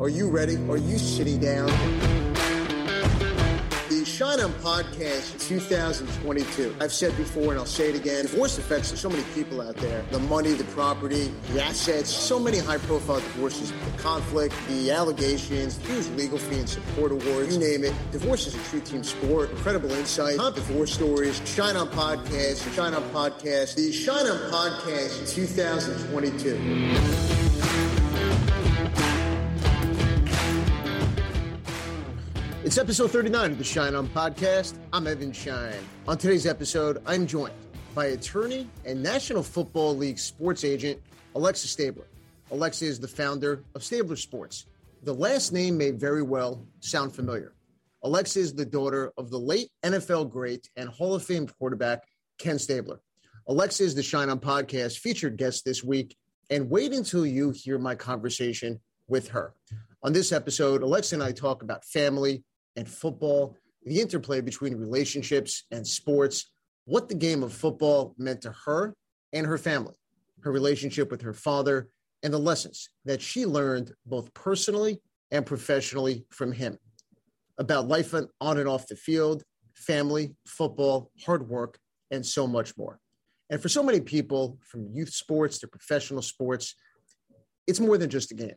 Are you ready? Are you sitting down? The Shine On Podcast 2022. I've said before and I'll say it again. Divorce affects so many people out there. The money, the property, the assets, so many high profile divorces, the conflict, the allegations, huge legal fee and support awards, you name it. Divorce is a true team sport. Incredible insight, top divorce stories. Shine On Podcast, Shine On Podcast, the Shine On Podcast 2022. It's episode 39 of the Shine On podcast. I'm Evan Shine. On today's episode, I'm joined by attorney and National Football League sports agent Alexa Stabler. Alexa is the founder of Stabler Sports. The last name may very well sound familiar. Alexa is the daughter of the late NFL great and Hall of Fame quarterback Ken Stabler. Alexa is the Shine On podcast featured guest this week, and wait until you hear my conversation with her. On this episode, Alexa and I talk about family, and football, the interplay between relationships and sports, what the game of football meant to her and her family, her relationship with her father, and the lessons that she learned both personally and professionally from him about life on and off the field, family, football, hard work, and so much more. And for so many people, from youth sports to professional sports, it's more than just a game.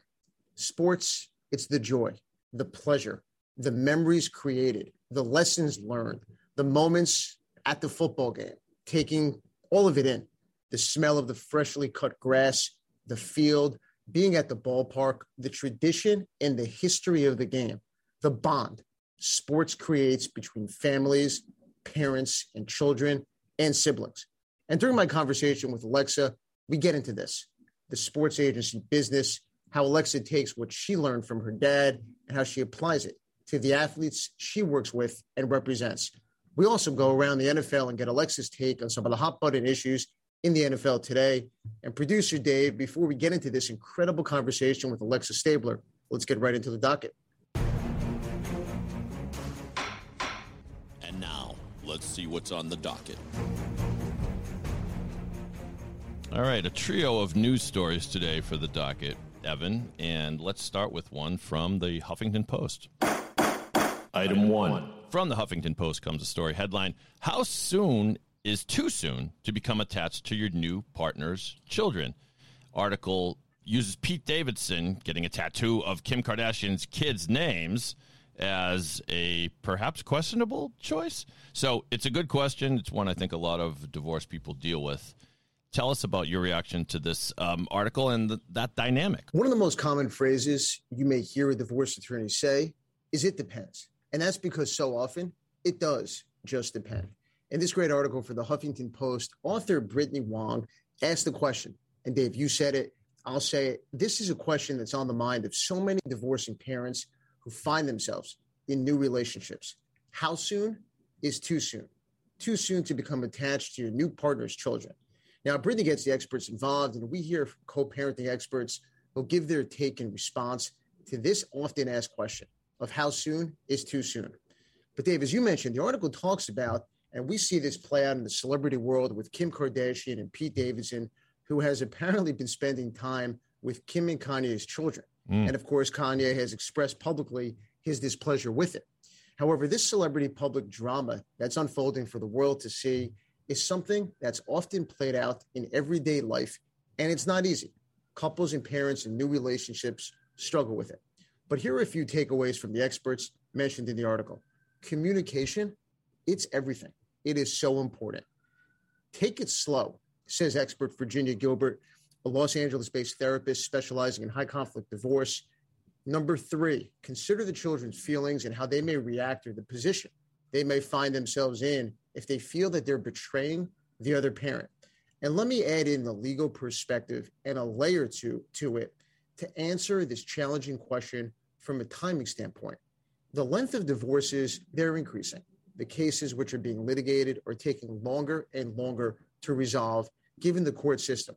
Sports, it's the joy, the pleasure, the memories created, the lessons learned, the moments at the football game, taking all of it in the smell of the freshly cut grass, the field, being at the ballpark, the tradition and the history of the game, the bond sports creates between families, parents, and children and siblings. And during my conversation with Alexa, we get into this the sports agency business, how Alexa takes what she learned from her dad and how she applies it to the athletes she works with and represents. We also go around the NFL and get Alexa's take on some of the hot button issues in the NFL today. And producer Dave, before we get into this incredible conversation with Alexa Stabler, let's get right into the docket. And now, let's see what's on the docket. All right, a trio of news stories today for the docket, Evan. And let's start with one from the Huffington Post. Item one. From the Huffington Post comes a story headline How soon is too soon to become attached to your new partner's children? Article uses Pete Davidson getting a tattoo of Kim Kardashian's kids' names as a perhaps questionable choice. So it's a good question. It's one I think a lot of divorced people deal with. Tell us about your reaction to this um, article and the, that dynamic. One of the most common phrases you may hear a divorce attorney say is it depends. And that's because so often it does just depend. In this great article for the Huffington Post, author Brittany Wong asked the question, and Dave, you said it, I'll say it. This is a question that's on the mind of so many divorcing parents who find themselves in new relationships. How soon is too soon? Too soon to become attached to your new partner's children. Now, Brittany gets the experts involved, and we hear co parenting experts who give their take in response to this often asked question of how soon is too soon. But Dave, as you mentioned, the article talks about, and we see this play out in the celebrity world with Kim Kardashian and Pete Davidson, who has apparently been spending time with Kim and Kanye's children. Mm. And of course, Kanye has expressed publicly his displeasure with it. However, this celebrity public drama that's unfolding for the world to see is something that's often played out in everyday life, and it's not easy. Couples and parents in new relationships struggle with it. But here are a few takeaways from the experts mentioned in the article. Communication, it's everything. It is so important. Take it slow, says expert Virginia Gilbert, a Los Angeles based therapist specializing in high conflict divorce. Number three, consider the children's feelings and how they may react to the position they may find themselves in if they feel that they're betraying the other parent. And let me add in the legal perspective and a layer to, to it to answer this challenging question from a timing standpoint. The length of divorces, they're increasing. The cases which are being litigated are taking longer and longer to resolve given the court system.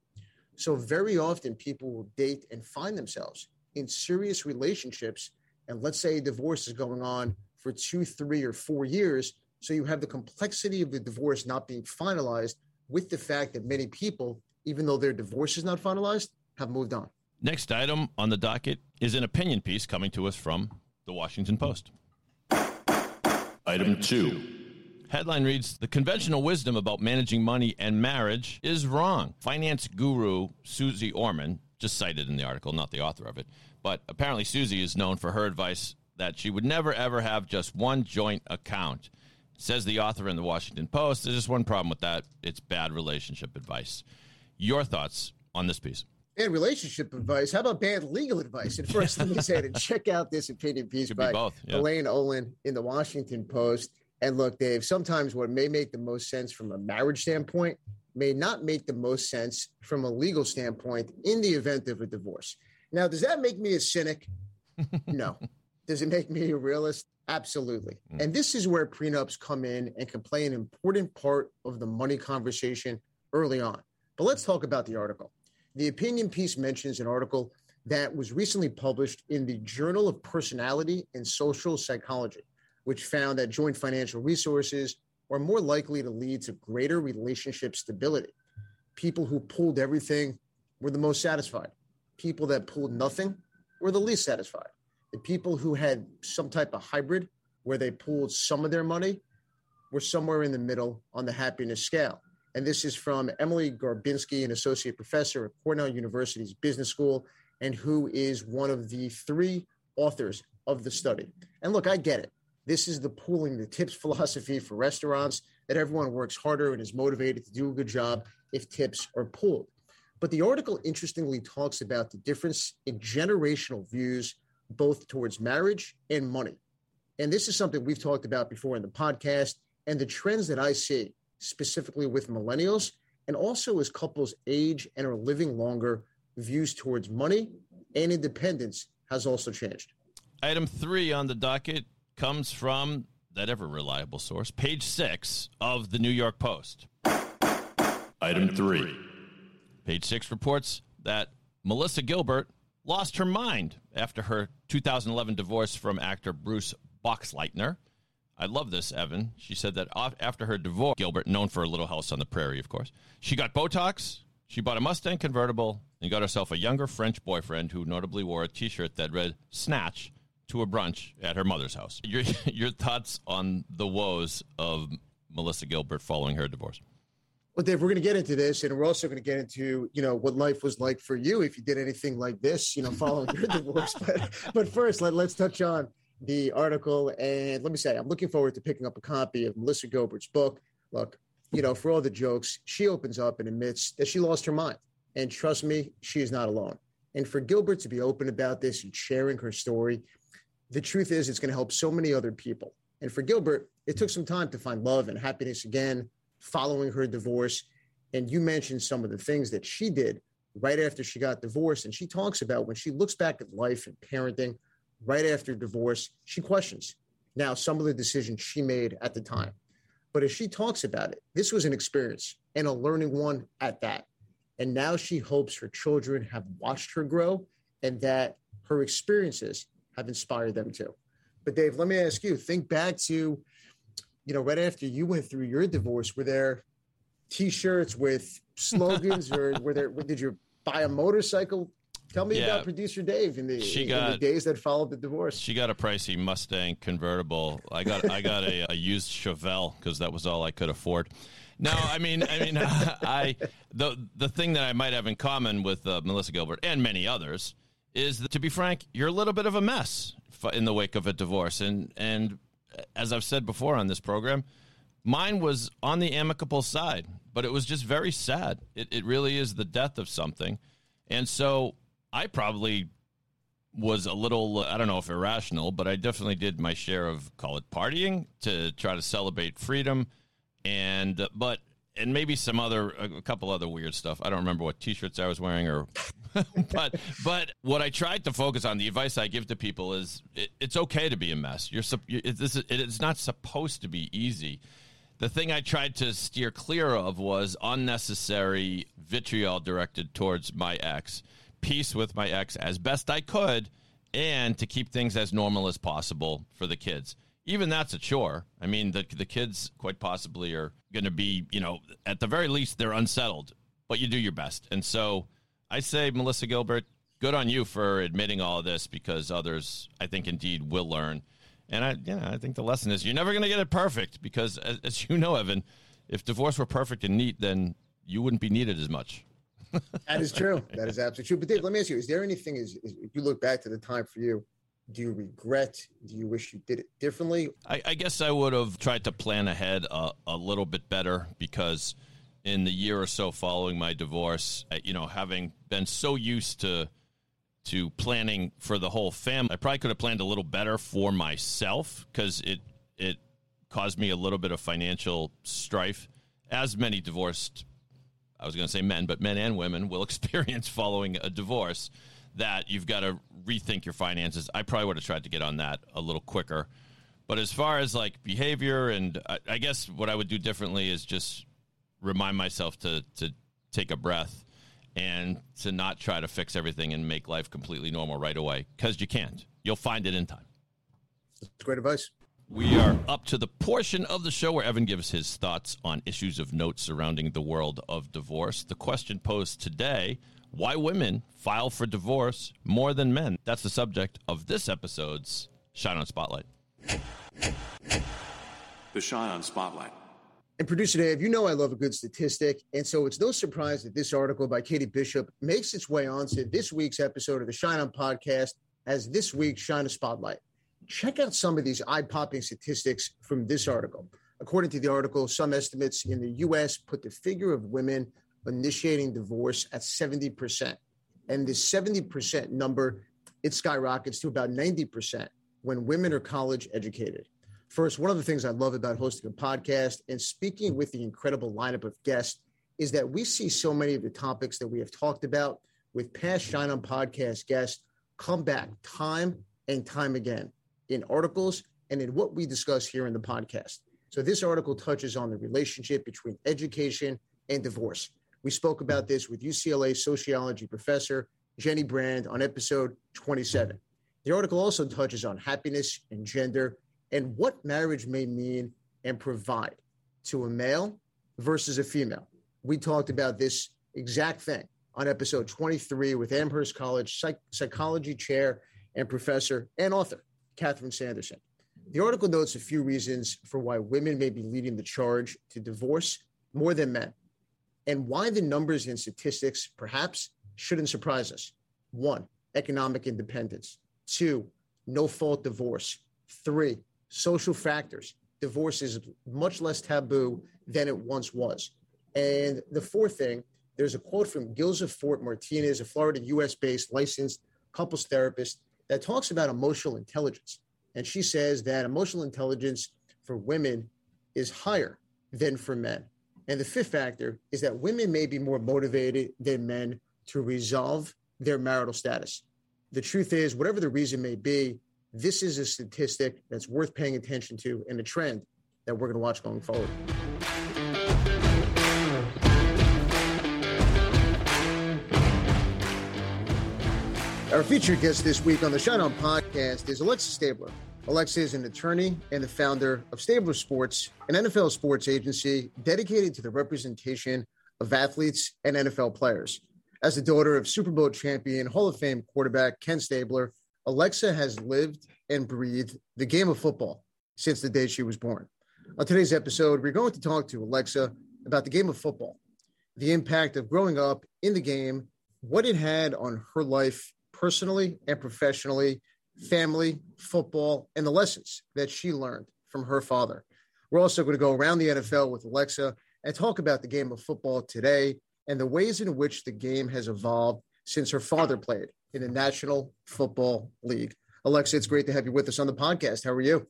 So, very often people will date and find themselves in serious relationships. And let's say a divorce is going on for two, three, or four years. So, you have the complexity of the divorce not being finalized with the fact that many people, even though their divorce is not finalized, have moved on. Next item on the docket is an opinion piece coming to us from the Washington Post. Item 2. Headline reads The conventional wisdom about managing money and marriage is wrong. Finance guru Susie Orman, just cited in the article, not the author of it, but apparently Susie is known for her advice that she would never ever have just one joint account. Says the author in the Washington Post. There's just one problem with that it's bad relationship advice. Your thoughts on this piece? Bad relationship mm-hmm. advice. How about bad legal advice? And first, let me say to check out this opinion piece Could by both, yeah. Elaine Olin in the Washington Post. And look, Dave, sometimes what may make the most sense from a marriage standpoint may not make the most sense from a legal standpoint in the event of a divorce. Now, does that make me a cynic? No. Does it make me a realist? Absolutely. Mm. And this is where prenups come in and can play an important part of the money conversation early on. But let's talk about the article. The opinion piece mentions an article that was recently published in the Journal of Personality and Social Psychology, which found that joint financial resources are more likely to lead to greater relationship stability. People who pooled everything were the most satisfied. People that pooled nothing were the least satisfied. The people who had some type of hybrid where they pooled some of their money were somewhere in the middle on the happiness scale. And this is from Emily Garbinsky, an associate professor at Cornell University's Business School, and who is one of the three authors of the study. And look, I get it. This is the pooling the tips philosophy for restaurants that everyone works harder and is motivated to do a good job if tips are pooled. But the article interestingly talks about the difference in generational views, both towards marriage and money. And this is something we've talked about before in the podcast and the trends that I see specifically with millennials and also as couples age and are living longer, views towards money and independence has also changed. Item three on the docket comes from that ever reliable source, page six of the New York Post. Item 3. Page six reports that Melissa Gilbert lost her mind after her 2011 divorce from actor Bruce Boxleitner. I love this, Evan. She said that after her divorce, Gilbert, known for a little house on the prairie, of course, she got Botox, she bought a Mustang convertible, and got herself a younger French boyfriend who notably wore a t shirt that read Snatch to a brunch at her mother's house. Your, your thoughts on the woes of Melissa Gilbert following her divorce? Well, Dave, we're going to get into this, and we're also going to get into you know what life was like for you if you did anything like this, you know, following your divorce. But but first, let, let's touch on the article, and let me say, I'm looking forward to picking up a copy of Melissa Gilbert's book. Look, you know, for all the jokes, she opens up and admits that she lost her mind, and trust me, she is not alone. And for Gilbert to be open about this and sharing her story, the truth is, it's going to help so many other people. And for Gilbert, it took some time to find love and happiness again following her divorce. And you mentioned some of the things that she did right after she got divorced. And she talks about when she looks back at life and parenting right after divorce, she questions now some of the decisions she made at the time. But as she talks about it, this was an experience and a learning one at that. And now she hopes her children have watched her grow and that her experiences have inspired them too. But Dave, let me ask you, think back to, you know, right after you went through your divorce, were there t-shirts with slogans or were there, did you buy a motorcycle? Tell me Yeah. about producer Dave in the, She in the days that followed the divorce. She got a pricey Mustang convertible. I got I got a, a used Chevelle because that was all I could afford. No, I mean, I mean, I the the thing that I might have in common with uh, Melissa Gilbert and many others is that, to be frank, you're a little bit of a mess in the wake of a divorce, and and as I've said before on this program, mine was on the amicable side, but it was just very sad. It it really is the death of something, and so I probably was a little I don't know if irrational, but I definitely did my share of call it partying to try to celebrate freedom and but and maybe some other a couple other weird stuff. I don't remember what t-shirts I was wearing or but but what I tried to focus on the advice I give to people is it, it's okay to be a mess. You're, this is, it is not supposed to be easy. The thing I tried to steer clear of was unnecessary vitriol directed towards my ex, peace with my ex as best I could, and to keep things as normal as possible for the kids. Even that's a chore. I mean, the the kids quite possibly are going to be, you know, at the very least they're unsettled, but you do your best. And so I say, Melissa Gilbert, good on you for admitting all of this because others, I think, indeed will learn. And I, know, I think the lesson is you're never going to get it perfect because, as, as, you know, Evan, if divorce were perfect and neat, then you wouldn't be needed as much. That is true. That is absolutely true. But Dave, let me ask you: Is there anything? Is, is if you look back to the time for you, do you regret? Do you wish you did it differently? I, I guess I would have tried to plan ahead a, a little bit better because in the year or so following my divorce, you know, having been so used to to planning for the whole family, I probably could have planned a little better for myself because it it caused me a little bit of financial strife, as many divorced. I was going to say men, but men and women will experience following a divorce. That you've got to rethink your finances. I probably would have tried to get on that a little quicker. But as far as like behavior, and I, I guess what I would do differently is just remind myself to to take a breath and to not try to fix everything and make life completely normal right away because you can't. You'll find it in time. That's great advice. We are up to the portion of the show where Evan gives his thoughts on issues of note surrounding the world of divorce. The question posed today why women file for divorce more than men? That's the subject of this episode's Shine on Spotlight. The Shine on Spotlight. And producer Dave, you know I love a good statistic. And so it's no surprise that this article by Katie Bishop makes its way onto this week's episode of the Shine On podcast as this week's Shine a Spotlight. Check out some of these eye popping statistics from this article. According to the article, some estimates in the US put the figure of women initiating divorce at 70%. And this 70% number, it skyrockets to about 90% when women are college educated. First, one of the things I love about hosting a podcast and speaking with the incredible lineup of guests is that we see so many of the topics that we have talked about with past Shine On podcast guests come back time and time again in articles and in what we discuss here in the podcast. So, this article touches on the relationship between education and divorce. We spoke about this with UCLA sociology professor Jennie Brand on episode 27. The article also touches on happiness and gender and what marriage may mean and provide to a male versus a female. We talked about this exact thing on episode 23 with Amherst College psych- psychology chair and professor and author, Catharine Sanderson. The article notes a few reasons for why women may be leading the charge to divorce more than men, and why the numbers and statistics perhaps shouldn't surprise us. One, economic independence. Two, no fault divorce. Three, social factors. Divorce is much less taboo than it once was. And the fourth thing, there's a quote from Gilza Fort Martinez, a Florida US based licensed couples therapist, that talks about emotional intelligence. And she says that emotional intelligence for women is higher than for men. And the fifth factor is that women may be more motivated than men to resolve their marital status. The truth is, whatever the reason may be, this is a statistic that's worth paying attention to and a trend that we're going to watch going forward. Our featured guest this week on the Shine On podcast is Alexa Stabler. Alexa is an attorney and the founder of Stabler Sports, an NFL sports agency dedicated to the representation of athletes and NFL players. As the daughter of Super Bowl champion, Hall of Fame quarterback Ken Stabler, Alexa has lived and breathed the game of football since the day she was born. On today's episode, we're going to talk to Alexa about the game of football, the impact of growing up in the game, what it had on her life personally and professionally, family, football, and the lessons that she learned from her father. We're also going to go around the NFL with Alexa and talk about the game of football today and the ways in which the game has evolved since her father played in the National Football League. Alexa, it's great to have you with us on the podcast. How are you?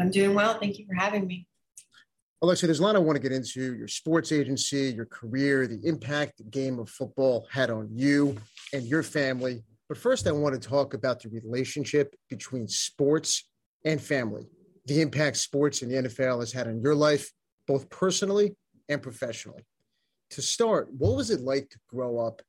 I'm doing well. Thank you for having me. Alexa, there's a lot I want to get into your sports agency, your career, the impact the game of football had on you and your family. But first, I want to talk about the relationship between sports and family, the impact sports and the NFL has had on your life, both personally and professionally. To start, what was it like to grow up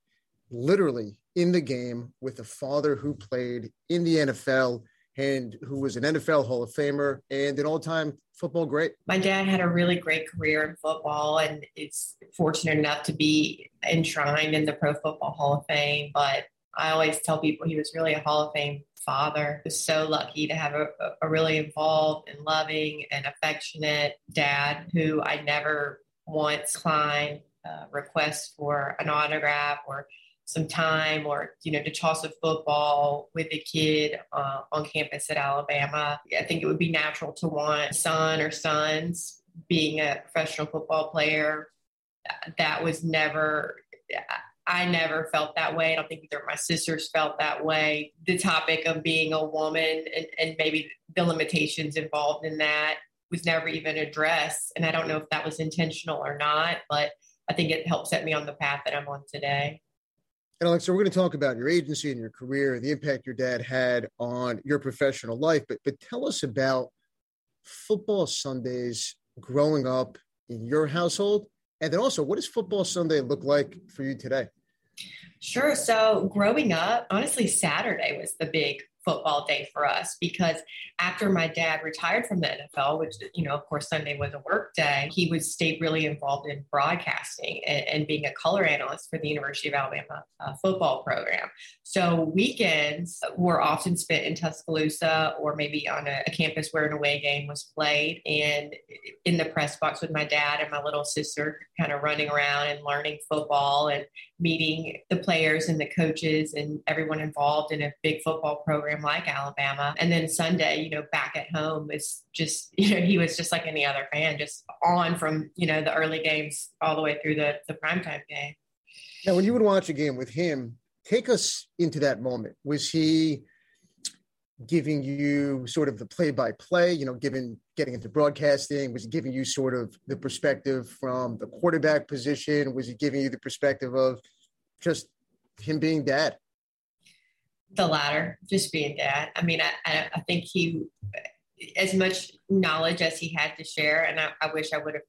literally in the game with a father who played in the NFL and who was an NFL Hall of Famer and an all time football great. My dad had a really great career in football and is fortunate enough to be enshrined in the Pro Football Hall of Fame. But I always tell people he was really a Hall of Fame father. was so lucky to have a, a really involved and loving and affectionate dad who I never once declined uh, requests for an autograph or some time or you know to toss a football with a kid uh, on campus at alabama i think it would be natural to want son or sons being a professional football player that was never I never felt that way. I don't think either of my sisters felt that way. The topic of being a woman and, and maybe the limitations involved in that was never even addressed. And I don't know if that was intentional or not, but I think it helped set me on the path that I'm on today. And Alexa, we're going to talk about your agency and your career, the impact your dad had on your professional life. But but tell us about football Sundays growing up in your household, and then also what does football Sunday look like for you today? Sure. So growing up, honestly, Saturday was the big football day for us because after my dad retired from the NFL, which, you know, of course, Sunday was a work day, he would stay really involved in broadcasting and, and being a color analyst for the University of Alabama uh, football program. So weekends were often spent in Tuscaloosa or maybe on a, a campus where an away game was played and in the press box with my dad and my little sister kind of running around and learning football and meeting the players and the coaches and everyone involved in a big football program like Alabama. And then Sunday, you know, back at home is just, you know, he was just like any other fan, just on from, you know, the early games all the way through the, the primetime game. Now, when you would watch a game with him, take us into that moment. Was he giving you sort of the play by play, you know, given getting into broadcasting? Was he giving you sort of the perspective from the quarterback position? Was he giving you the perspective of just him being dad? The latter, just being dad. I mean, I, I think he, as much knowledge as he had to share, and I, I wish I would have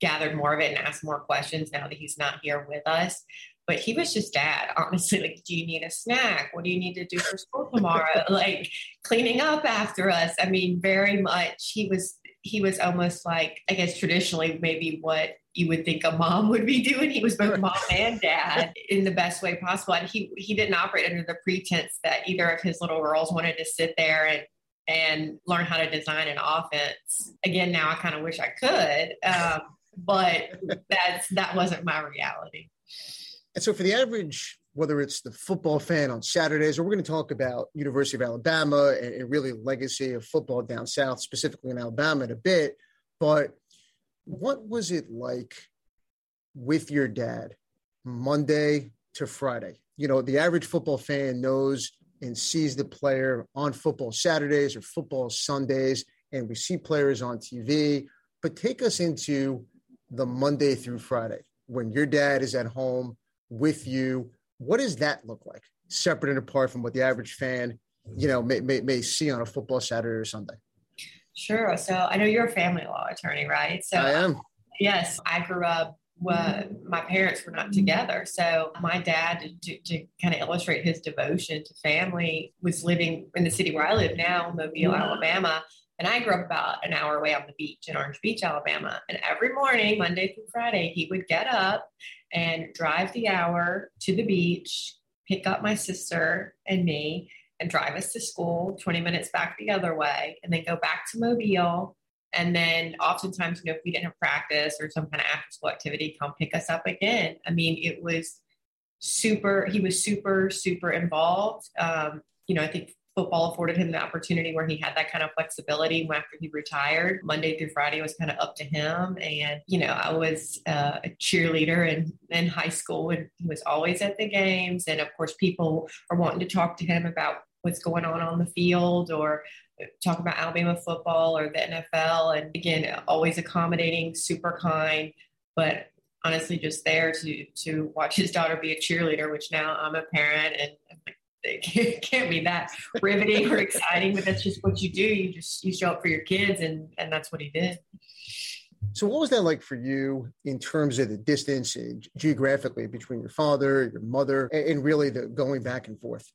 gathered more of it and asked more questions now that he's not here with us but he was just dad honestly. Like do you need a snack? What do you need to do for school tomorrow? Like cleaning up after us. I mean very much he was he was almost like i guess traditionally maybe what you would think a mom would be doing. He was both mom and dad in the best way possible. And he he didn't operate under the pretense that either of his little girls wanted to sit there and and learn how to design an offense. Again now i kind of wish i could um, but that's that wasn't my reality. And so for the average, whether it's the football fan on Saturdays, or we're going to talk about University of Alabama and, and really legacy of football down south, specifically in Alabama in a bit. But what was it like with your dad Monday to Friday? You know, the average football fan knows and sees the player on football Saturdays or football Sundays, and we see players on TV. But take us into the Monday through Friday when your dad is at home with you. What does that look like, separate and apart from what the average fan, you know, may, may, may see on a football Saturday or Sunday? Sure. So I know you're a family law attorney, right? So I am. Yes, I grew up when my parents were not together. So my dad, to, to, kind of illustrate his devotion to family, was living in the city where I live now, Mobile, mm-hmm. Alabama. And I grew up about an hour away on the beach in Orange Beach, Alabama. And every morning, Monday through Friday, he would get up and drive the hour to the beach, pick up my sister and me, and drive us to school 20 minutes back the other way, and then go back to Mobile. And then oftentimes, you know, if we didn't have practice or some kind of after school activity, come pick us up again. I mean, it was super, he was super, super involved. Um, you know, I think football afforded him the opportunity where he had that kind of flexibility after he retired. Monday through Friday was kind of up to him. And, you know, I was uh, a cheerleader in, in high school and he was always at the games. And of course, people are wanting to talk to him about what's going on on the field or talk about Alabama football or the NFL. And again, always accommodating, super kind, but honestly just there to to watch his daughter be a cheerleader, which now I'm a parent and I'm like, it can't be that riveting or exciting, but that's just what you do. You just you show up for your kids, and and that's what he did. So, what was that like for you in terms of the distance geographically between your father, your mother, and really the going back and forth?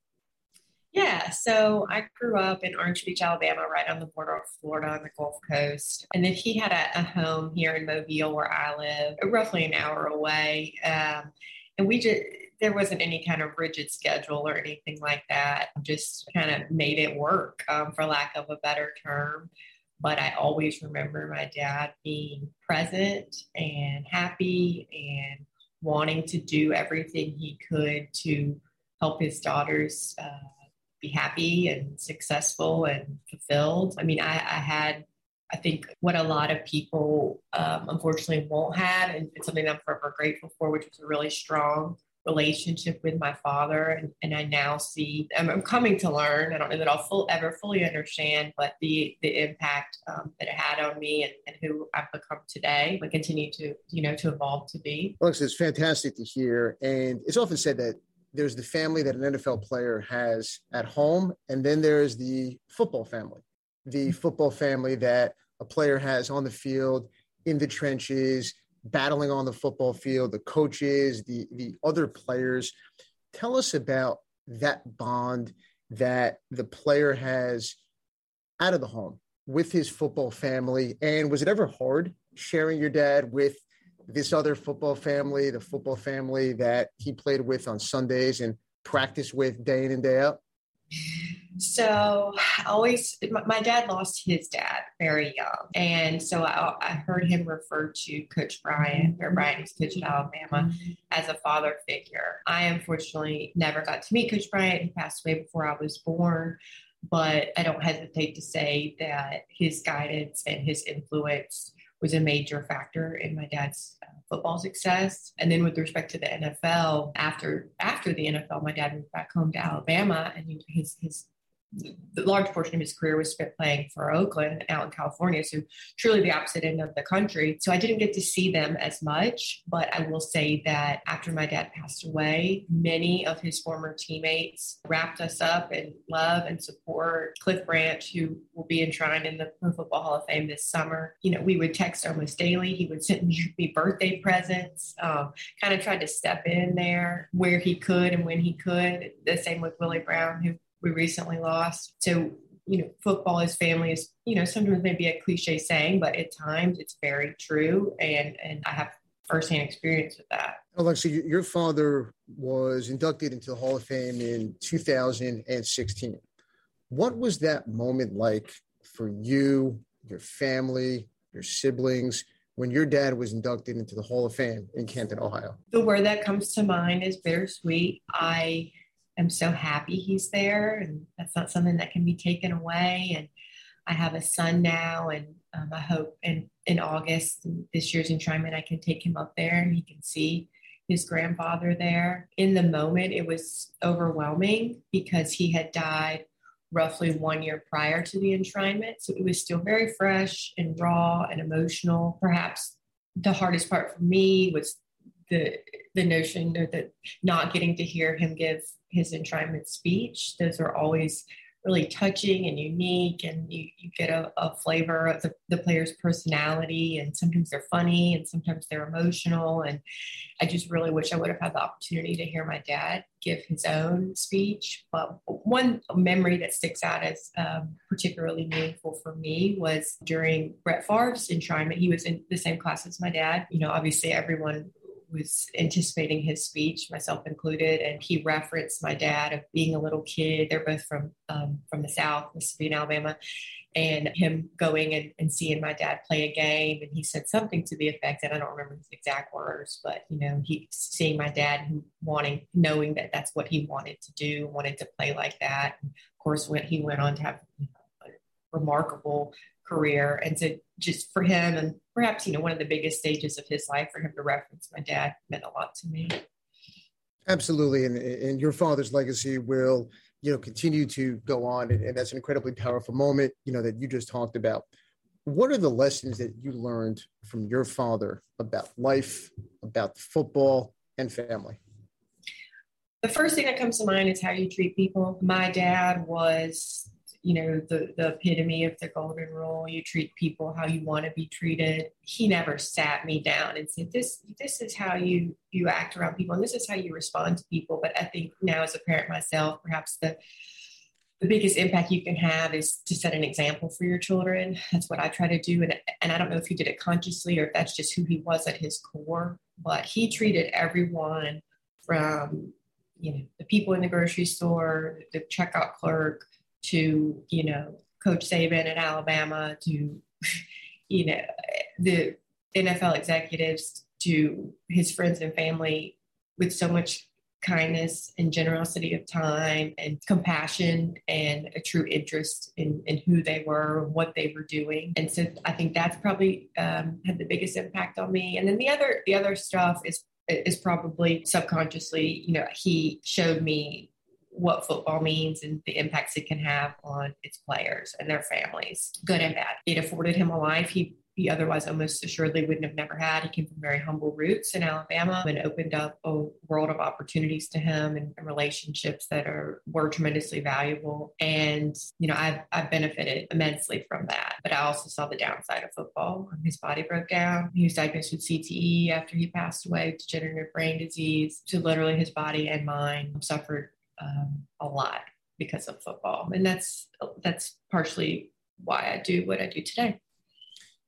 Yeah, so I grew up in Orange Beach, Alabama, right on the border of Florida on the Gulf Coast. And then he had a, a home here in Mobile where I live, roughly an hour away. Um, and we just there wasn't any kind of rigid schedule or anything like that. Just kind of made it work, um, for lack of a better term. But I always remember my dad being present and happy and wanting to do everything he could to help his daughters uh, be happy and successful and fulfilled. I mean, I, I had I think what a lot of people um, unfortunately won't have, and it's something I'm forever grateful for, which was a really strong relationship with my father. And, and I now see, I'm, I'm, coming to learn. I don't know that I'll full, ever fully understand, but the the impact um, that it had on me and, and who I've become today, and continue to you know to evolve to be. Alex, it's fantastic to hear, and it's often said that there's the family that an NFL player has at home, and then there's the football family, the football family that a player has on the field, in the trenches, battling on the football field, the coaches, the the other players. Tell us about that bond that the player has out of the home with his football family. And was it ever hard sharing your dad with this other football family, the football family that he played with on Sundays and practiced with day in and day out? So always, my dad lost his dad very young. And so I, I heard him refer to Coach Bryant, Bear Bryant coach at Alabama, as a father figure. I unfortunately never got to meet Coach Bryant. He passed away before I was born. But I don't hesitate to say that his guidance and his influence was a major factor in my dad's uh, football success. And then with respect to the NFL, after after the NFL, my dad moved back home to Alabama, and his his the large portion of his career was spent playing for Oakland out in California. So truly the opposite end of the country. So I didn't get to see them as much, but I will say that after my dad passed away, many of his former teammates wrapped us up in love and support. Cliff Branch, who will be enshrined in the Pro Football Hall of Fame this summer, you know, we would text almost daily. He would send me birthday presents, um, kind of tried to step in there where he could and when he could. The same with Willie Brown, who we recently lost. So, you know, football is family is, you know, sometimes maybe a cliche saying, but at times it's very true. And, and I have firsthand experience with that. Alexa, your father was inducted into the Hall of Fame in 2016. What was that moment like for you, your family, your siblings, when your dad was inducted into the Hall of Fame in Canton, Ohio? The word that comes to mind is bittersweet. I am so happy he's there, and that's not something that can be taken away. And I have a son now, and um, I hope in in August this year's enshrinement I can take him up there and he can see his grandfather there. In the moment, it was overwhelming because he had died roughly one year prior to the enshrinement. So it was still very fresh and raw and emotional. Perhaps the hardest part for me was the the notion that not getting to hear him give his enshrinement speech. Those are always really touching and unique and you, you get a, a flavor of the, the player's personality and sometimes they're funny and sometimes they're emotional and i just really wish i would have had the opportunity to hear my dad give his own speech. But one memory that sticks out as um, particularly meaningful for me was during brett Favre's enshrinement. He was in the same class as my dad. You know obviously everyone was anticipating his speech, myself included, and he referenced my dad of being a little kid. They're both from um, from the South, Mississippi and Alabama, and him going and, and seeing my dad play a game. And he said something to the effect, and I don't remember his exact words, but you know, he seeing my dad wanting, knowing that that's what he wanted to do, wanted to play like that. And of course, when he went on to have a remarkable career, and so just for him and perhaps you know one of the biggest stages of his life for him to reference my dad meant a lot to me. Absolutely and, and your father's legacy will you know continue to go on and, and that's an incredibly powerful moment you know that you just talked about. What are the lessons that you learned from your father about life about football and family? The first thing that comes to mind is how you treat people. My dad was you know the the epitome of the golden rule. You treat people how you want to be treated. He never sat me down and said this this is how you you act around people and this is how you respond to people. But i think now as a parent myself perhaps the the biggest impact you can have is to set an example for your children. That's what i try to do and, and i don't know if he did it consciously or if that's just who he was at his core but he treated everyone from you know the people in the grocery store, the checkout clerk, to you know Coach Saban in Alabama, to you know the NFL executives, to his friends and family, with so much kindness and generosity of time and compassion and a true interest in, in who they were and what they were doing. And so i think that's probably um, had the biggest impact on me. And then the other the other stuff is is probably subconsciously you know he showed me what football means and the impacts it can have on its players and their families, good and bad. It afforded him a life he he otherwise almost assuredly wouldn't have never had. He came from very humble roots in Alabama and opened up a world of opportunities to him and, relationships that are were tremendously valuable. And you know, I've I've benefited immensely from that. But I also saw the downside of football. His body broke down. He was diagnosed with CTE after he passed away, degenerative brain disease. So literally, his body and mind suffered um, a lot because of football, and that's that's partially why I do what I do today.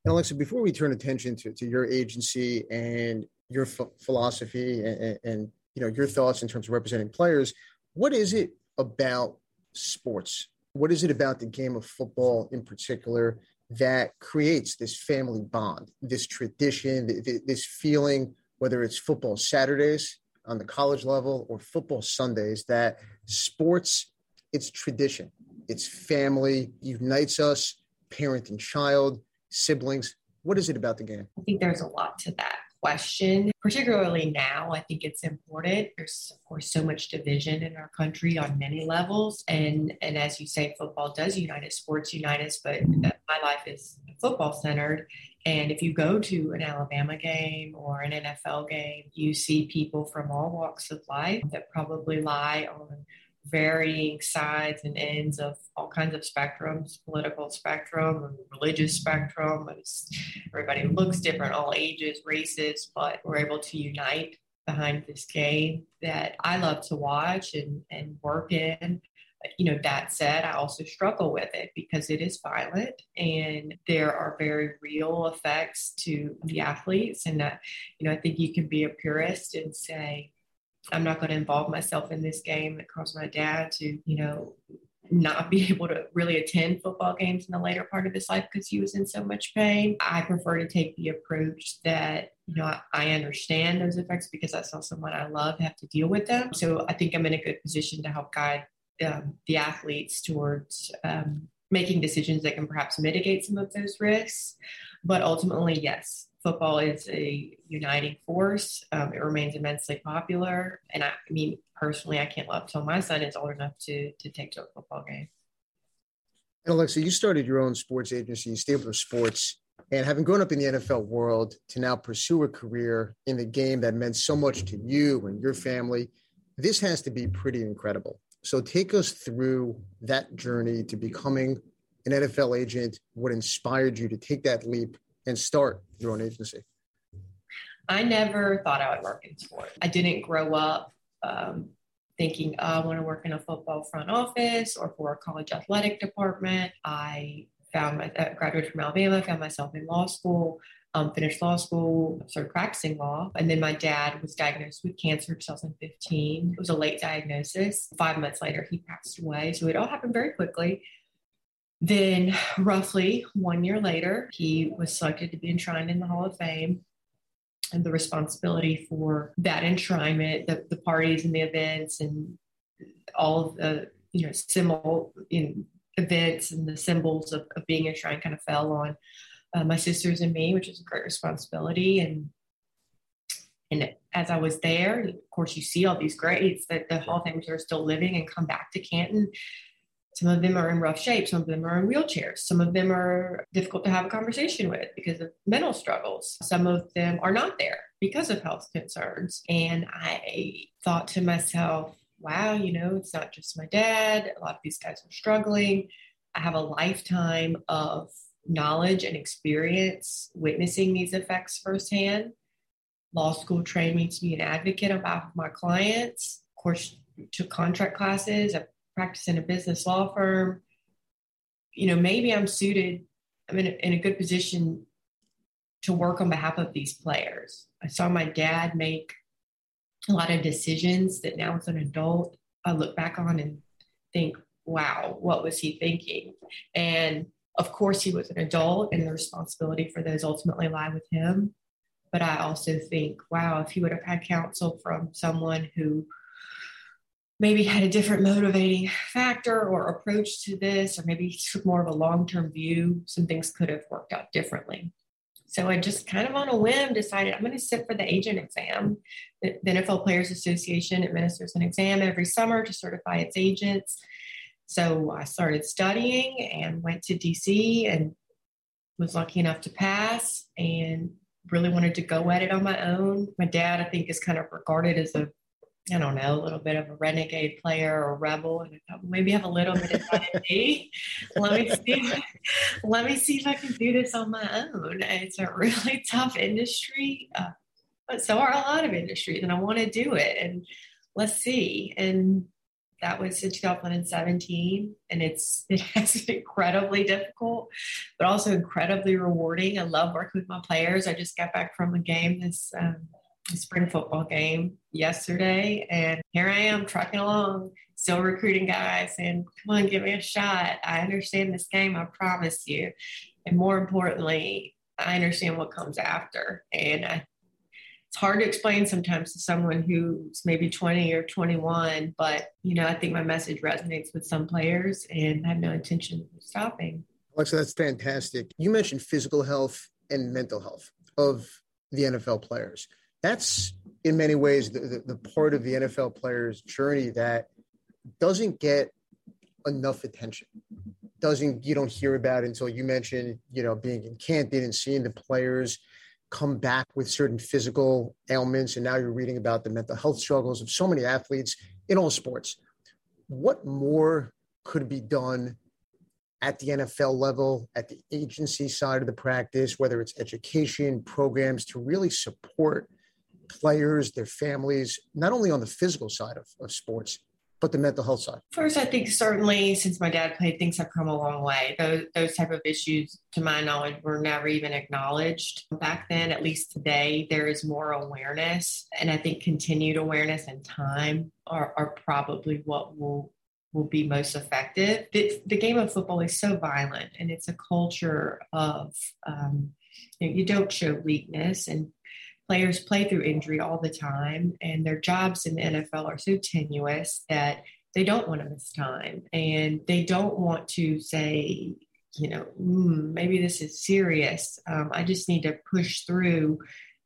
And Alexa, before we turn attention to, to your agency and your ph- philosophy and, and you know your thoughts in terms of representing players, what is it about sports? What is it about the game of football in particular that creates this family bond, this tradition, this feeling, whether it's football Saturdays on the college level or football Sundays, that sports, it's tradition, it's family, unites us, parent and child siblings? What is it about the game? I think there's a lot to that question, particularly now. I think it's important. There's, of course, so much division in our country on many levels. And, and as you say, football does unite us, sports unite us, but my life is football centered. And if you go to an Alabama game or an NFL game, you see people from all walks of life that probably lie on varying sides and ends of all kinds of spectrums political spectrum religious spectrum. Everybody looks different all ages races but we're able to unite behind this game that i love to watch and, and work in. You know that said i also struggle with it because it is violent and there are very real effects to the athletes. And that you know i think you can be a purist and say I'm not going to involve myself in this game. It caused my dad to, you know, not be able to really attend football games in the later part of his life because he was in so much pain. I prefer to take the approach that, you know, I, I understand those effects because I saw someone I love have to deal with them. So I think I'm in a good position to help guide um, the athletes towards um, making decisions that can perhaps mitigate some of those risks. But ultimately, yes, football is a uniting force. Um, it remains immensely popular. And I, I, mean, personally, I can't love till my son is old enough to, to take to a football game. And Alexa, you started your own sports agency, Stabler Sports, and having grown up in the NFL world to now pursue a career in the game that meant so much to you and your family, this has to be pretty incredible. So take us through that journey to becoming an NFL agent, what inspired you to take that leap and start your own agency? I never thought I would work in sport. I didn't grow up um, thinking, oh, I want to work in a football front office or for a college athletic department. I found my uh, graduated from Alabama, found myself in law school, um, finished law school, started practicing law. And then my dad was diagnosed with cancer in 2015. It was a late diagnosis. Five months later, he passed away. So it all happened very quickly. Then, roughly one year later, he was selected to be enshrined in the Hall of Fame. And the responsibility for that enshrinement, the, the parties and the events, and all of the you know symbol in events and the symbols of, of being enshrined kind of fell on uh, my sisters and me, which is a great responsibility. And and as I was there, of course, you see all these greats that the Hall of Famers are still living and come back to Canton some of them are in rough shape. Some of them are in wheelchairs. Some of them are difficult to have a conversation with because of mental struggles. Some of them are not there because of health concerns. And I thought to myself, wow, you know, it's not just my dad. A lot of these guys are struggling. I have a lifetime of knowledge and experience witnessing these effects firsthand. Law school trained me to be an advocate on behalf of my clients. Of course, took contract classes. I practice in a business law firm, you know, maybe I'm suited, I'm in a, in a good position to work on behalf of these players. I saw my dad make a lot of decisions that now as an adult, I look back on and think, wow, what was he thinking? And of course, he was an adult and the responsibility for those ultimately lie with him. But I also think, wow, if he would have had counsel from someone who maybe had a different motivating factor or approach to this, or maybe took more of a long term view, some things could have worked out differently. So I just kind of on a whim decided I'm going to sit for the agent exam. The, the NFL Players Association administers an exam every summer to certify its agents. So I started studying and went to DC and was lucky enough to pass and really wanted to go at it on my own. My dad, I think, is kind of regarded as a I don't know, a little bit of a renegade player or rebel, and I thought well, maybe have a little bit of me. Let me see. Let me see if I can do this on my own. It's a really tough industry, uh, but so are a lot of industries, and I want to do it. And let's see. And that was in 2017, and it's it has been incredibly difficult, but also incredibly rewarding. I love working with my players. I just got back from a game this. Um, spring football game yesterday, and here I am trucking along, still recruiting guys, and come on, give me a shot. I understand this game, I promise you. And more importantly, I understand what comes after. And I, it's hard to explain sometimes to someone who's maybe 20 or 21, but you know, I think my message resonates with some players, and I have no intention of stopping. Alexa, that's fantastic. You mentioned physical health and mental health of the NFL players that's in many ways the, the, the, part of the NFL player's journey that doesn't get enough attention. Doesn't you don't hear about until you mention you know being in Canton and seeing the players come back with certain physical ailments, and now you're reading about the mental health struggles of so many athletes in all sports. What more could be done at the NFL level, at the agency side of the practice, whether it's education programs to really support players, their families, not only on the physical side of, of sports, but the mental health side? First, I think certainly since my dad played, things have come a long way. Those, those type of issues, to my knowledge, were never even acknowledged back then. At least today, there is more awareness, and I think continued awareness and time are, are probably what will will be most effective. The, the game of football is so violent, and it's a culture of um, you, know, you don't show weakness and players play through injury all the time, and their jobs in the NFL are so tenuous that they don't want to miss time and they don't want to say, you know, mm, maybe this is serious. Um, I just need to push through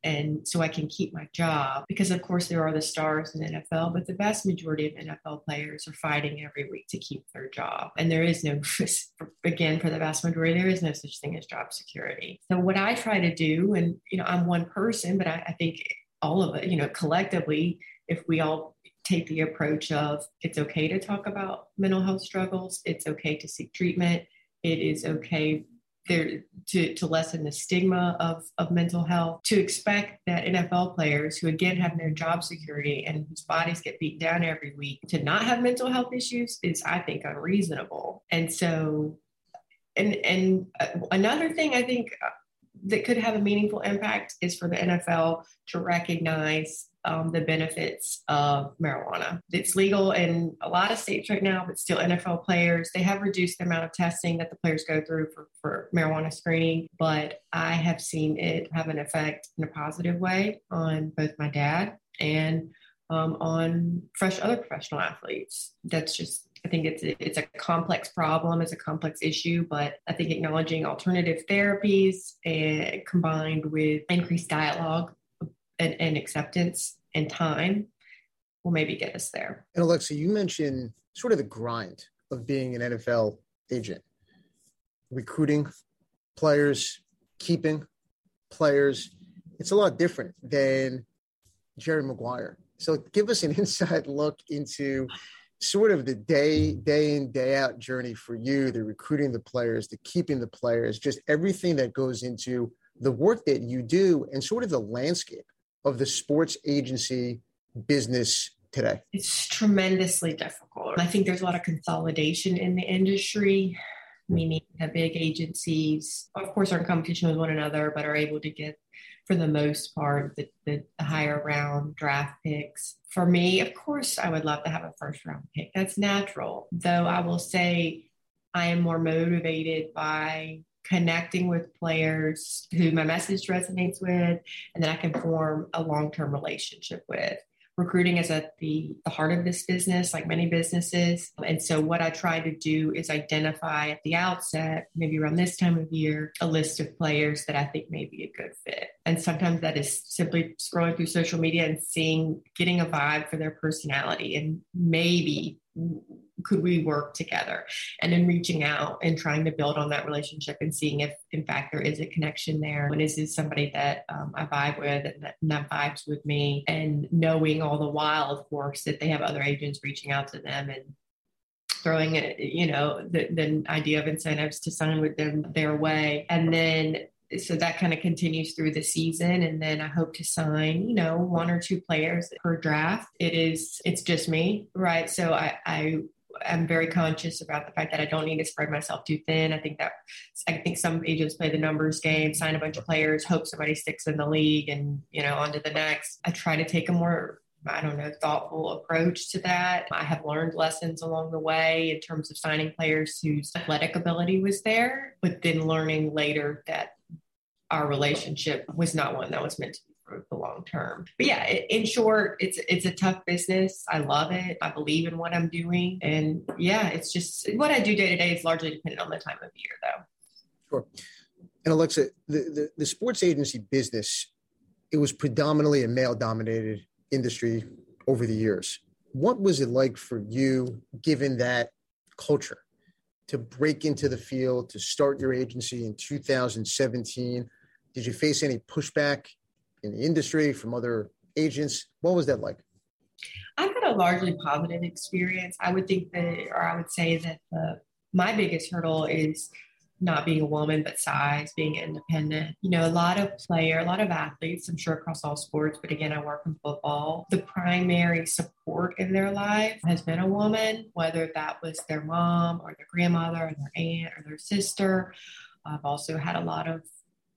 and so I can keep my job. Because of course there are the stars in the NFL, but the vast majority of NFL players are fighting every week to keep their job. And there is no, again, for the vast majority, there is no such thing as job security. So what I try to do, and you know, I'm one person, but I, I think all of it, you know, collectively, if we all take the approach of it's okay to talk about mental health struggles, it's okay to seek treatment, it is okay there to, to lessen the stigma of, of mental health, to expect that NFL players who again have no job security and whose bodies get beat down every week to not have mental health issues is, I think, unreasonable. And so, and and uh, another thing I think uh, that could have a meaningful impact is for the NFL to recognize um, the benefits of marijuana. It's legal in a lot of states right now, but still NFL players, they have reduced the amount of testing that the players go through for, for marijuana screening. But I have seen it have an effect in a positive way on both my dad and um, on fresh other professional athletes. That's just I think it's it's a complex problem, it's a complex issue, but I think acknowledging alternative therapies and combined with increased dialogue and, and acceptance and time will maybe get us there. And Alexa, you mentioned sort of the grind of being an NFL agent, recruiting players, keeping players. It's a lot different than Jerry Maguire. So give us an inside look into sort of the day day in day out journey for you the recruiting the players the keeping the players just everything that goes into the work that you do and sort of the landscape of the sports agency business today? It's tremendously difficult. I think there's a lot of consolidation in the industry. meaning the big agencies, of course, are in competition with one another, but are able to get, for the most part, the, the, higher round draft picks. For me, of course, I would love to have a first round pick. That's natural. Though I will say I am more motivated by connecting with players who my message resonates with and that I can form a long term relationship with. Recruiting is at the, the heart of this business, like many businesses. And so, what I try to do is identify at the outset, maybe around this time of year, a list of players that I think may be a good fit. And sometimes that is simply scrolling through social media and seeing, getting a vibe for their personality and maybe could we work together? And then reaching out and trying to build on that relationship and seeing if in fact there is a connection there. And is this somebody that um, i vibe with and that, and that vibes with me? And knowing all the while of course that they have other agents reaching out to them and throwing it you know the, the idea of incentives to sign with them their way. And then so that kind of continues through the season and then i hope to sign you know one or two players per draft it is it's just me right so i i am very conscious about the fact that I don't need to spread myself too thin. I think that I think some agents play the numbers game, sign a bunch of players, hope somebody sticks in the league, and you know on to the next. I try to take a more I don't know, thoughtful approach to that. I have learned lessons along the way in terms of signing players whose athletic ability was there, but then learning later that our relationship was not one that was meant to be for the long term. But yeah, in short, it's it's a tough business. I love it. I believe in what I'm doing, and yeah, it's just what I do day to day is largely dependent on the time of year, though. Sure. And Alexa, the, the, the sports agency business, it was predominantly a male dominated industry over the years. What was it like for you, given that culture, to break into the field, to start your agency in 2017? Did you face any pushback in the industry from other agents? What was that like? I've had a largely positive experience. I would think that, or I would say that the, my biggest hurdle is not being a woman, but size, being independent. You know, a lot of player, a lot of athletes, I'm sure across all sports, but again, I work in football. The primary support in their life has been a woman, whether that was their mom or their grandmother or their aunt or their sister. I've also had a lot of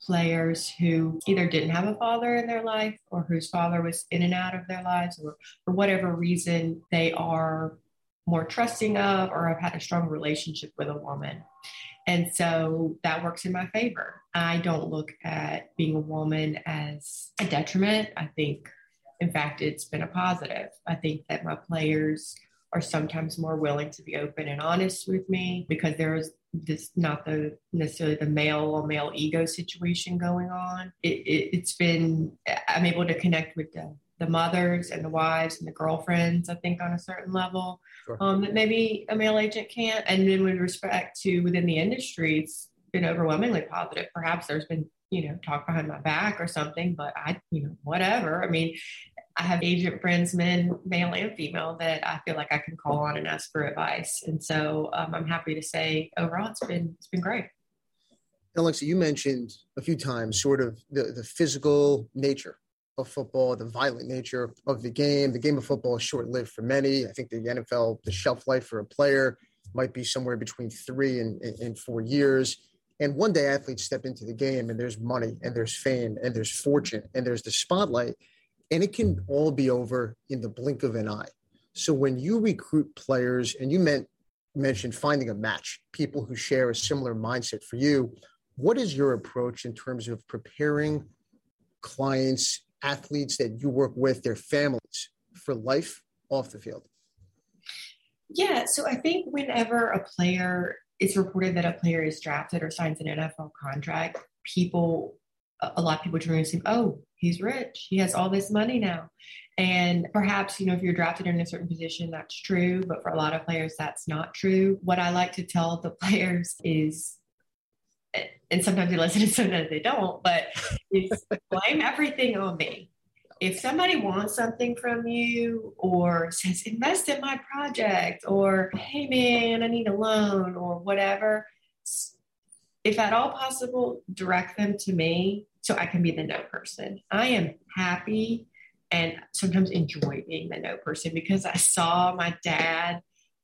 players who either didn't have a father in their life or whose father was in and out of their lives or for whatever reason they are more trusting of or have had a strong relationship with a woman and so that works in my favor. I don't look at being a woman as a detriment. I think, in fact, it's been a positive. I think that my players are sometimes more willing to be open and honest with me because there is this not the necessarily the male or male ego situation going on. It, it, it's been I'm able to connect with the the mothers and the wives and the girlfriends, I think, on a certain level sure. um, that maybe a male agent can't. And then with respect to within the industry, it's been overwhelmingly positive. Perhaps there's been, you know, talk behind my back or something, but I, you know, whatever. I mean, I have agent friends, men, male and female, that I feel like I can call on and ask for advice. And so um, I'm happy to say overall it's been it's been great. Alexa, you mentioned a few times sort of the, the physical nature of football, the violent nature of the game. The game of football is short lived for many. I think the NFL, the shelf life for a player might be somewhere between three and, and four years. And one day athletes step into the game and there's money and there's fame and there's fortune and there's the spotlight. And it can all be over in the blink of an eye. So when you recruit players and you meant, mentioned finding a match, people who share a similar mindset for you, what is your approach in terms of preparing clients athletes that you work with, their families for life off the field? Yeah, so I think whenever a player it's reported that a player is drafted or signs an NFL contract, people, a lot of people turn and say, "Oh, he's rich. He has all this money now." And perhaps, you know, if you're drafted in a certain position, that's true. But for a lot of players, that's not true. What I like to tell the players is and sometimes they listen and sometimes they don't, but it's blame everything on me. If somebody wants something from you or says, invest in my project, or hey man, I need a loan, or whatever, if at all possible, direct them to me so I can be the no person. I am happy and sometimes enjoy being the no person because I saw my dad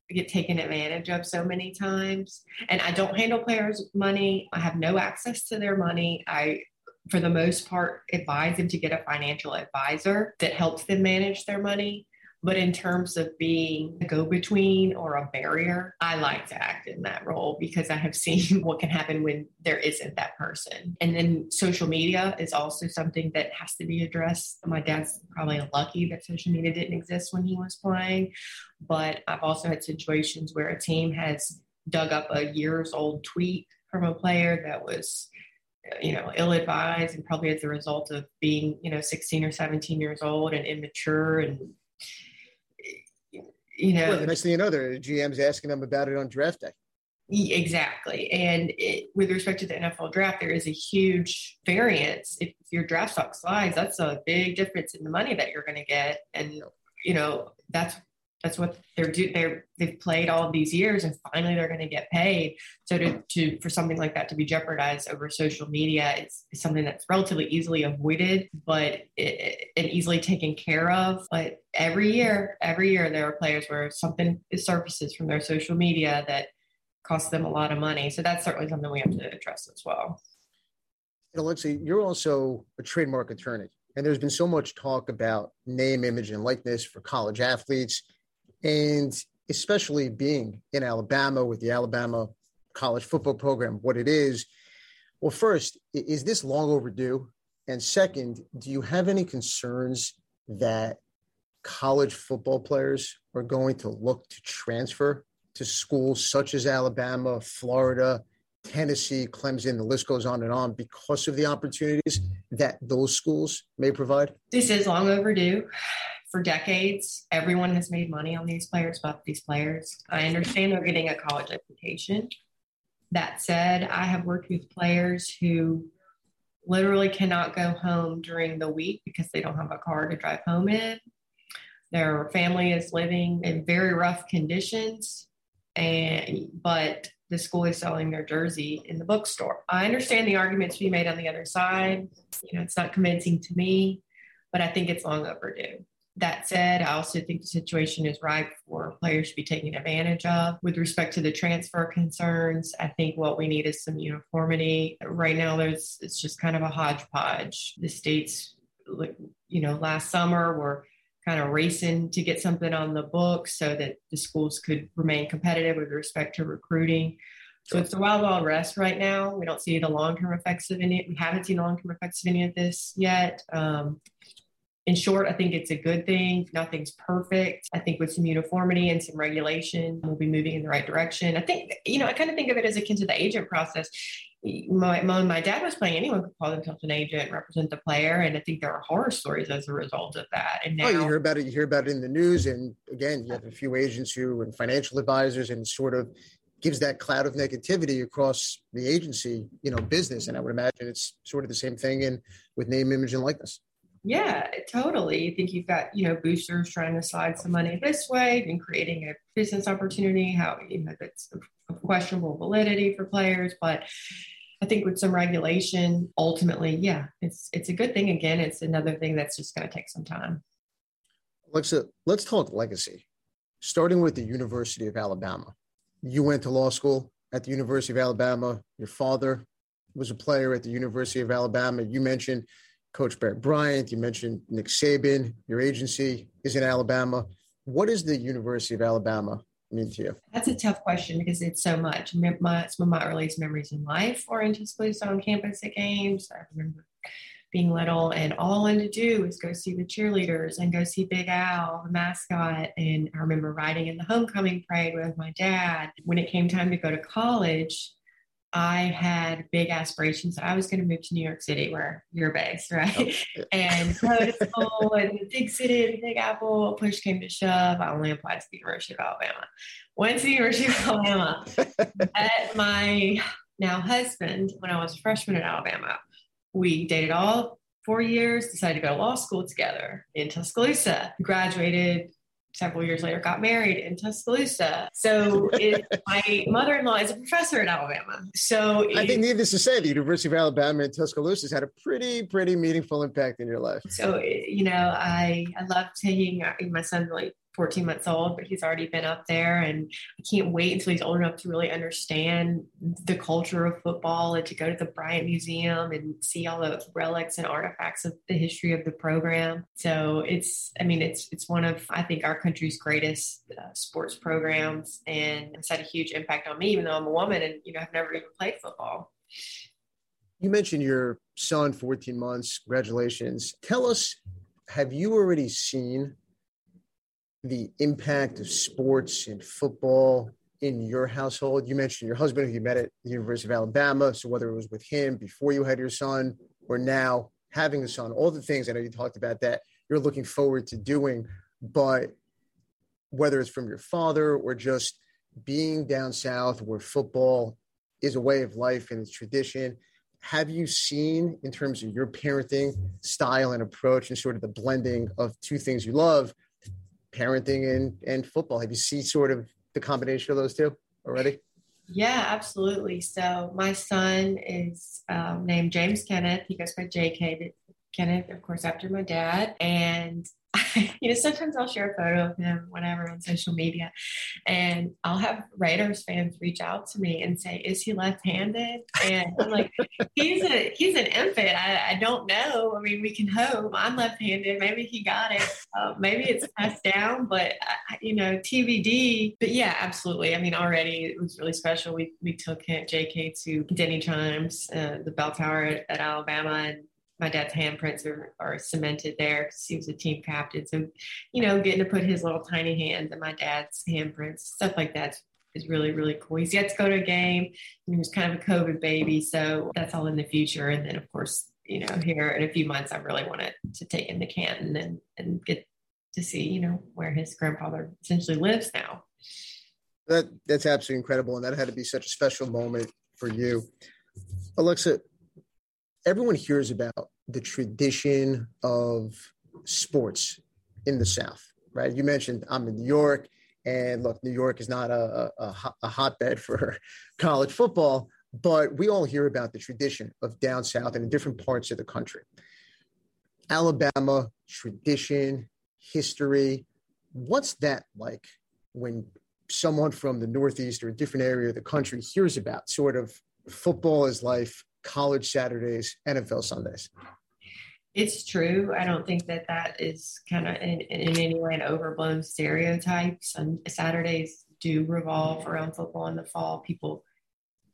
get taken advantage of so many times. And I don't handle players' money. I have no access to their money. I for the most part advise them to get a financial advisor that helps them manage their money. But in terms of being a go between or a barrier, I like to act in that role because I have seen what can happen when there isn't that person. And then social media is also something that has to be addressed. My dad's probably lucky that social media didn't exist when he was playing. But I've also had situations where a team has dug up a years old tweet from a player that was you know ill advised and probably as a result of being you know 16 or 17 years old and immature and you know, well, the next thing you know, the GM's asking them about it on draft day. Exactly. And it, with respect to the NFL draft, there is a huge variance. If your draft stock slides, that's a big difference in the money that you're going to get. And, you know, that's that's what they're do they're they've played all these years and finally they're going to get paid. So to, to for something like that to be jeopardized over social media is, is something that's relatively easily avoided but it, and easily taken care of. But every year every year there are players where something surfaces from their social media that costs them a lot of money. So that's certainly something we have to address as well. Alexa, you're also a trademark attorney and there's been so much talk about name image and likeness for college athletes and especially being in Alabama with the Alabama college football program, what it is. Well, first, is this long overdue? And second, do you have any concerns that college football players are going to look to transfer to schools such as Alabama, Florida, Tennessee, Clemson, the list goes on and on because of the opportunities that those schools may provide? This is long overdue for decades, everyone has made money on these players, but these players. I understand they're getting a college education. That said, I have worked with players who literally cannot go home during the week because they don't have a car to drive home in. Their family is living in very rough conditions, and but the school is selling their jersey in the bookstore. I understand the arguments to made on the other side. You know, it's not convincing to me, but I think it's long overdue. That said, I also think the situation is ripe for players to be taken advantage of. With respect to the transfer concerns, I think what we need is some uniformity. Right now, there's it's just kind of a hodgepodge. The states, you know, last summer were kind of racing to get something on the books so that the schools could remain competitive with respect to recruiting. So it's the wild, wild west right now. We don't see the long term effects of any. We haven't seen long term effects of any of this yet. Um, in short, I think it's a good thing. Nothing's perfect. I think with some uniformity and some regulation, we'll be moving in the right direction. I think, you know, I kind of think of it as akin to the agent process. My, my, my dad was playing, anyone could call themselves an agent represent the player. And I think there are horror stories as a result of that. And now oh, you hear about it, you hear about it in the news. And again, you have a few agents who and financial advisors and sort of gives that cloud of negativity across the agency, you know, business. And I would imagine it's sort of the same thing in with name, image, and likeness. Yeah, totally. I think you've got, you know, boosters trying to slide some money this way and creating a business opportunity, how, you know, that's questionable validity for players. But I think with some regulation, ultimately, yeah, it's it's a good thing. Again, it's another thing that's just going to take some time. Alexa, let's talk legacy. Starting with the University of Alabama. You went to law school at the University of Alabama. Your father was a player at the University of Alabama. You mentioned Coach Bear Bryant, you mentioned Nick Saban, your agency is in Alabama. What does the University of Alabama mean to you? That's a tough question because it's so much. My, some of my earliest memories in life were in Tuscaloosa on campus at games. I remember being little and all I wanted to do was go see the cheerleaders and go see Big Al, the mascot. And I remember riding in the homecoming parade with my dad. When it came time to go to college, I had big aspirations that I was going to move to New York City, where you're based, right? Oh, and go to school in the big city, the Big Apple. Push came to shove. I only applied to the University of Alabama. Went to the University of Alabama. Met my now husband when I was a freshman at Alabama. We dated all four years. Decided to go to law school together in Tuscaloosa. Graduated several years later got married in Tuscaloosa. So it, my mother-in-law is a professor at Alabama. So it, I think needless to say, the University of Alabama in Tuscaloosa has had a pretty, pretty meaningful impact in your life. So you know, I I love taking uh, my son like 14 months old, but he's already been up there. And I can't wait until he's old enough to really understand the culture of football and to go to the Bryant Museum and see all the relics and artifacts of the history of the program. So it's, I mean, it's it's one of I think our country's greatest uh, sports programs, and it's had a huge impact on me, even though I'm a woman and you know I've never even played football. You mentioned your son, 14 months. Congratulations. Tell us, have you already seen the impact of sports and football in your household? You mentioned your husband who you met at the University of Alabama. So whether it was with him before you had your son or now having a son, all the things I know you talked about that you're looking forward to doing, but whether it's from your father or just being down south where football is a way of life and it's tradition. Have you seen, in terms of your parenting style and approach, and sort of the blending of two things you love, parenting and and football. Have you seen sort of the combination of those two already? Yeah, absolutely. So my son is um, named James Kenneth. He goes by JK Kenneth, of course, after my dad. And you know, sometimes I'll share a photo of him, whatever, on social media, and I'll have Raiders fans reach out to me and say, "Is he left-handed?" And I'm like, "He's a he's an infant. I, I don't know. I mean, we can hope. I'm left-handed. Maybe he got it. Uh, maybe it's passed down, but uh, you know, TBD. But yeah, absolutely. I mean, already it was really special. We we took JK to Denny Chimes, uh, the bell tower at, at Alabama, and my dad's handprints are, are cemented there because he was a team captain. So, you know, getting to put his little tiny hands in my dad's handprints, stuff like that is really, really cool. He's yet to go to a game. He was kind of a COVID baby. So that's all in the future. And then, of course, you know, here in a few months, I really wanted to take him to Canton and, and get to see, you know, where his grandfather essentially lives now. That That's absolutely incredible. And that had to be such a special moment for you. Alexa, everyone hears about the tradition of sports in the South, right? You mentioned I'm in New York, and look, New York is not a, a, a hotbed for college football, but we all hear about the tradition of down south and in different parts of the country. Alabama, tradition, history. What's that like when someone from the Northeast or a different area of the country hears about sort of football is life, college Saturdays, NFL Sundays. It's true. I don't think that that is kind of in, in any way an overblown stereotype. Saturdays do revolve around football in the fall. People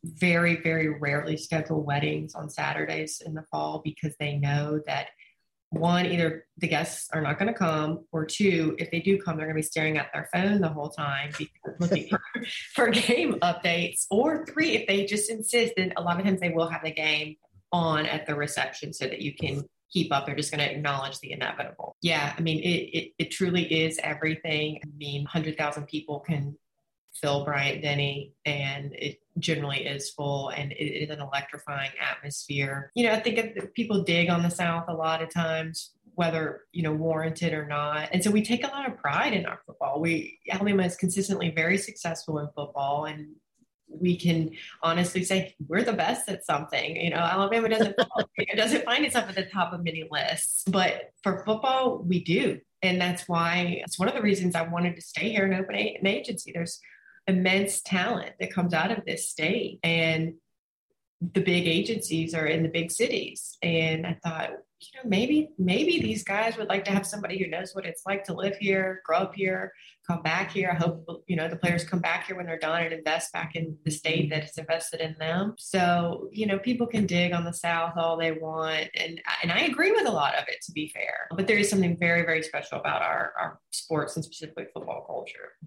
very, very rarely schedule weddings on Saturdays in the fall because they know that one, either the guests are not going to come, or two, if they do come, they're going to be staring at their phone the whole time looking for game updates. Or three, if they just insist, then a lot of times they will have the game on at the reception so that you can keep up. They're just going to acknowledge the inevitable. Yeah, I mean, it, it, it truly is everything. I mean, 100,000 people can fill Bryant Denny, and it generally is full and it is an electrifying atmosphere. You know, I think people dig on the South a lot of times, whether, you know, warranted or not. And so we take a lot of pride in our football. We, Alabama is consistently very successful in football and we can honestly say we're the best at something. You know, Alabama doesn't doesn't find itself at the top of many lists, but for football, we do. And that's why it's one of the reasons I wanted to stay here and open an agency. There's immense talent that comes out of this state. And the big agencies are in the big cities. And I thought, you know, maybe, maybe these guys would like to have somebody who knows what it's like to live here, grow up here, come back here. I hope, you know, the players come back here when they're done and invest back in the state that has invested in them. So, you know, people can dig on the South all they want. And, and I agree with a lot of it, to be fair. But there is something very, very special about our, our sports and specifically football culture.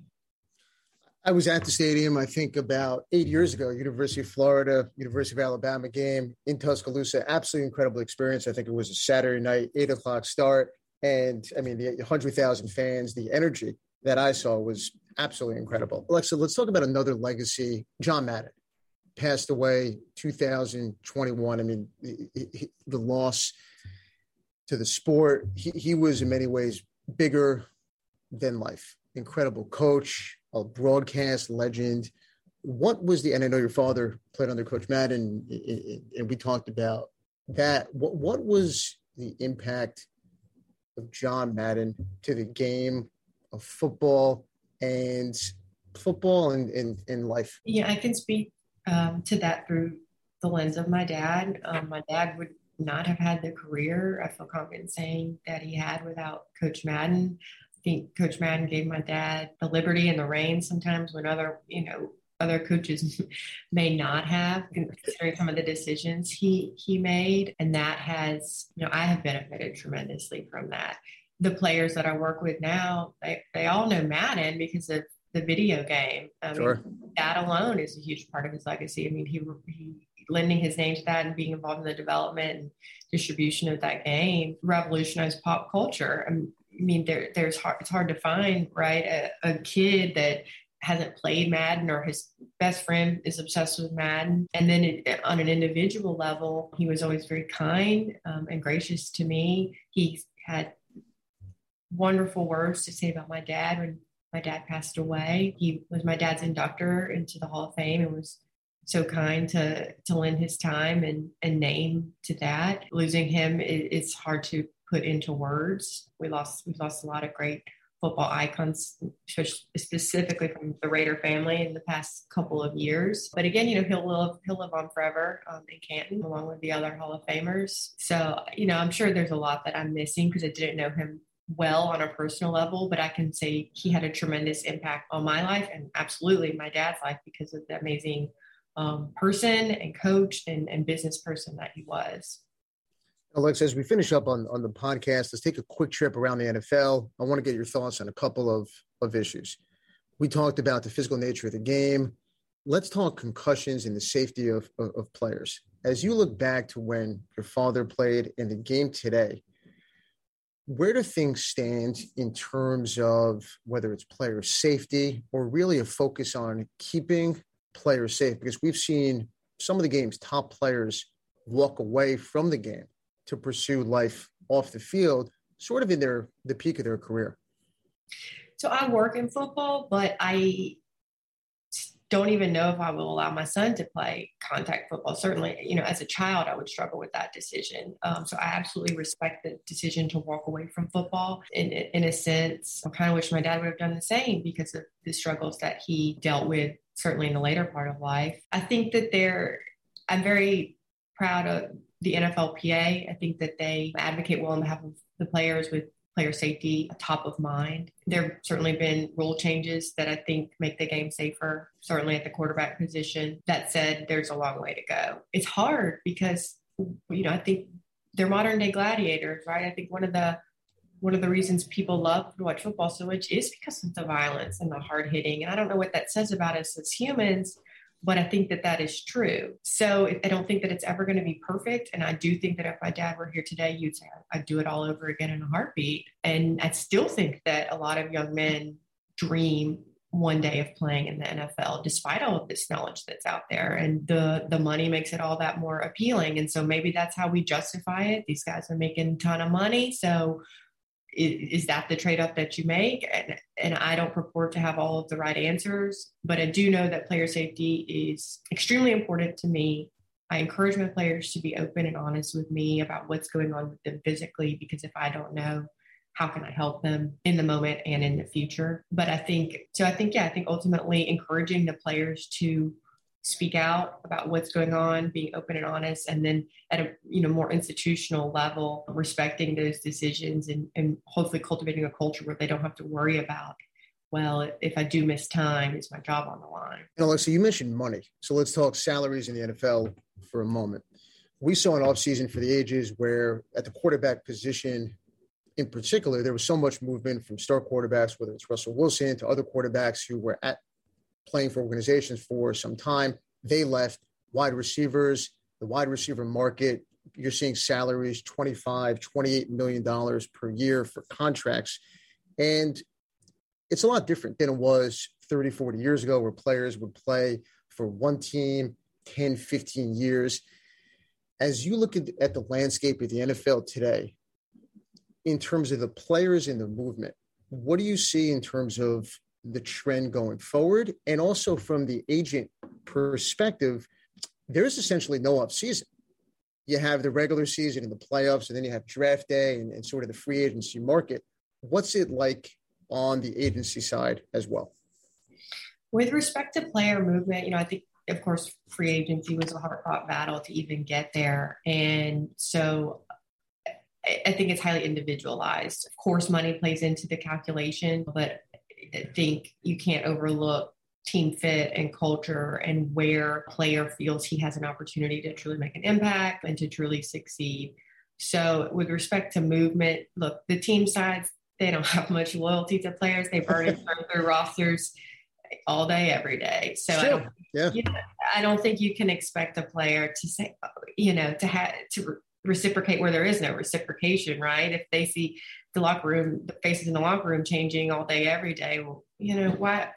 I was at the stadium, I think about eight years ago, University of Florida, University of Alabama game in Tuscaloosa. Absolutely incredible experience. I think it was a Saturday night, eight o'clock start. And I mean, the 100,000 fans, the energy that I saw was absolutely incredible. Alexa, let's talk about another legacy. John Madden passed away 2021. I mean, the loss to the sport, he, he was in many ways bigger than life. Incredible coach, a broadcast legend. What was the, and I know your father played under Coach Madden, and we talked about that. What, what was the impact of John Madden to the game of football and football and in, in life? Yeah, I can speak um, to that through the lens of my dad. Um, my dad would not have had the career I feel confident saying that he had without Coach Madden. I think Coach Madden gave my dad the liberty and the reins sometimes when other, you know, other coaches may not have, considering some of the decisions he he made, and that has, you know, I have benefited tremendously from that. The players that I work with now, they, they all know Madden because of the video game. I sure. mean, that alone is a huge part of his legacy. I mean, he he lending his name to that and being involved in the development and distribution of that game revolutionized pop culture. I mean, there, there's hard, it's hard to find, right? A, a kid that hasn't played Madden or his best friend is obsessed with Madden. And then it, on an individual level, he was always very kind um, and gracious to me. He had wonderful words to say about my dad when my dad passed away. He was my dad's inductor into the Hall of Fame and was so kind to to lend his time and and name to that. Losing him, it, it's hard to put into words. We lost we lost a lot of great football icons, specifically from the Raider family in the past couple of years. But again, you know, he'll live he'll live on forever um, in Canton along with the other Hall of Famers. So you know, I'm sure there's a lot that I'm missing because I didn't know him well on a personal level, but I can say he had a tremendous impact on my life and absolutely my dad's life because of the amazing um, person and coach and, and business person that he was. Alexa, as we finish up on, on the podcast, let's take a quick trip around the NFL. I want to get your thoughts on a couple of, of issues. We talked about the physical nature of the game. Let's talk concussions and the safety of, of, of players. As you look back to when your father played in the game today, where do things stand in terms of whether it's player safety or really a focus on keeping players safe? Because we've seen some of the game's top players walk away from the game to pursue life off the field, sort of in their the peak of their career. So I work in football, but I don't even know if I will allow my son to play contact football. Certainly, you know, as a child, I would struggle with that decision. Um, so I absolutely respect the decision to walk away from football. In, in a sense, I kind of wish my dad would have done the same because of the struggles that he dealt with, certainly in the later part of life. I think that they're, I'm very proud of the NFLPA. I think that they advocate well on behalf of the players with player safety top of mind. There have certainly been rule changes that I think make the game safer, certainly at the quarterback position. That said, there's a long way to go. It's hard because, you know, I think they're modern day gladiators, right? I think one of the one of the reasons people love to watch football so much is because of the violence and the hard hitting. And I don't know what that says about us as humans, but I think that that is true. So I don't think that it's ever going to be perfect. And I do think that if my dad were here today, you'd say I'd do it all over again in a heartbeat. And I still think that a lot of young men dream one day of playing in the NFL, despite all of this knowledge that's out there. And the the money makes it all that more appealing. And so maybe that's how we justify it. These guys are making a ton of money. So is, is that the trade-off that you make? And, and i don't purport to have all of the right answers but i do know that player safety is extremely important to me. I encourage my players to be open and honest with me about what's going on with them physically because if i don't know how can i help them in the moment and in the future? But i think so i think yeah i think ultimately encouraging the players to speak out about what's going on, being open and honest, and then at a you know more institutional level, respecting those decisions and, and hopefully cultivating a culture where they don't have to worry about, well, if I do miss time, is my job on the line? And Alexa, you mentioned money. So let's talk salaries in the NFL for a moment. We saw an offseason for the ages where at the quarterback position in particular, there was so much movement from star quarterbacks, whether it's Russell Wilson to other quarterbacks who were at playing for organizations for some time. They left wide receivers, the wide receiver market. You're seeing salaries 25, 28 million dollars per year for contracts. And it's a lot different than it was 30, 40 years ago, where players would play for one team 10, 15 years. As you look at, the landscape of the NFL today, in terms of the players in the movement, what do you see in terms of the trend going forward. And also from the agent perspective, there's essentially no off season. You have the regular season and the playoffs, and then you have draft day and, and sort of the free agency market. What's it like on the agency side as well. With respect to player movement, you know, I think of course, free agency was a hard fought battle to even get there. And so I think it's highly individualized. Of course, money plays into the calculation, but think you can't overlook team fit and culture and where player feels he has an opportunity to truly make an impact and to truly succeed. So, with respect to movement, look, the team sides, they don't have much loyalty to players. They burn already turned their rosters all day, every day. So, sure. I, don't, yeah. you know, I don't think you can expect a player to say, you know, to have to reciprocate where there is no reciprocation, right? If they see the locker room, the faces in the locker room changing all day, every day, well, you know, why?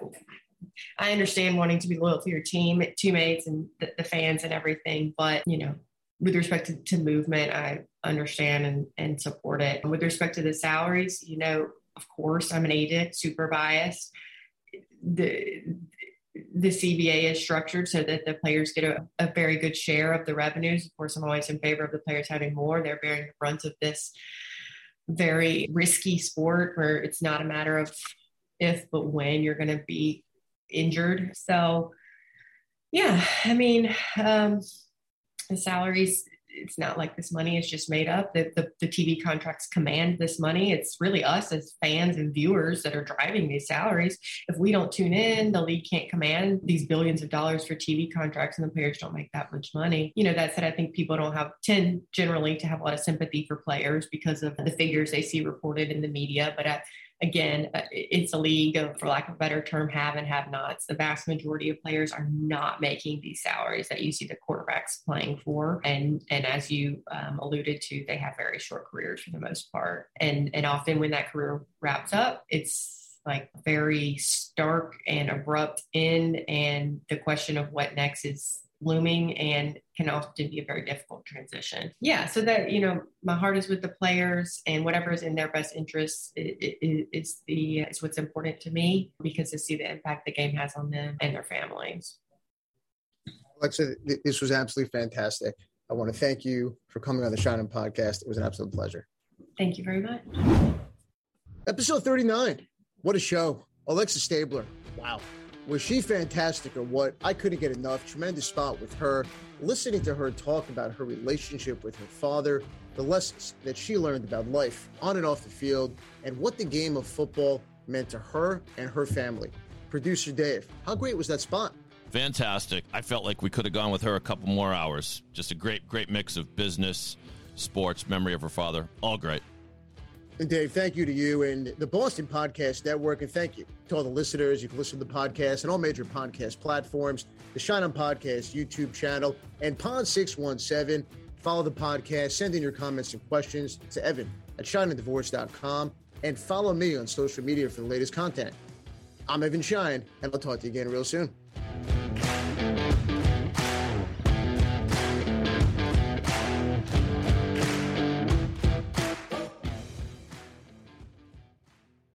I understand wanting to be loyal to your team, teammates, and the, the fans and everything, but you know, with respect to, to movement, I understand and, and support it. And with respect to the salaries, you know, of course, I'm an agent, super biased. The the CBA is structured so that the players get a, a, very good share of the revenues. Of course, I'm always in favor of the players having more. They're bearing the brunt of this very risky sport where it's not a matter of if, but when you're going to be injured. So, yeah, I mean, um, the salaries it's not like this money is just made up. The, the, the, TV contracts command this money. It's really us as fans and viewers that are driving these salaries. If we don't tune in, the league can't command these billions of dollars for TV contracts and the players don't make that much money. You know, that said, I think people don't have tend generally to have a lot of sympathy for players because of the figures they see reported in the media. But I, again, uh, it's a league of, for lack of a better term, have and have nots. The vast majority of players are not making these salaries that you see the quarterbacks playing for. And, and as you um, alluded to, they have very short careers for the most part. And, and often when that career wraps up, it's like very stark and abrupt end. And the question of what next is looming and can often be a very difficult transition. Yeah, so that you know, my heart is with the players, and whatever is in their best interest is the is what's important to me because to see the impact the game has on them and their families. Alexa, this was absolutely fantastic. I want to thank you for coming on the Shine On Podcast. It was an absolute pleasure. Thank you very much. Episode 39. What a show. Alexa Stabler. Wow. Was she fantastic or what? I couldn't get enough. Tremendous spot with her. Listening to her talk about her relationship with her father, the lessons that she learned about life on and off the field, and what the game of football meant to her and her family. Producer Dave, how great was that spot? Fantastic. I felt like we could have gone with her a couple more hours. Just a great, great mix of business, sports, memory of her father. All great. And Dave, thank you to you and the Boston Podcast Network. And thank you to all the listeners. You can listen to the podcast on all major podcast platforms, the Shine On Podcast YouTube channel, and Pod 617. Follow the podcast, send in your comments and questions to Evan at shineanddivorce.com, and follow me on social media for the latest content. I'm Evan Shine, and I'll talk to you again real soon.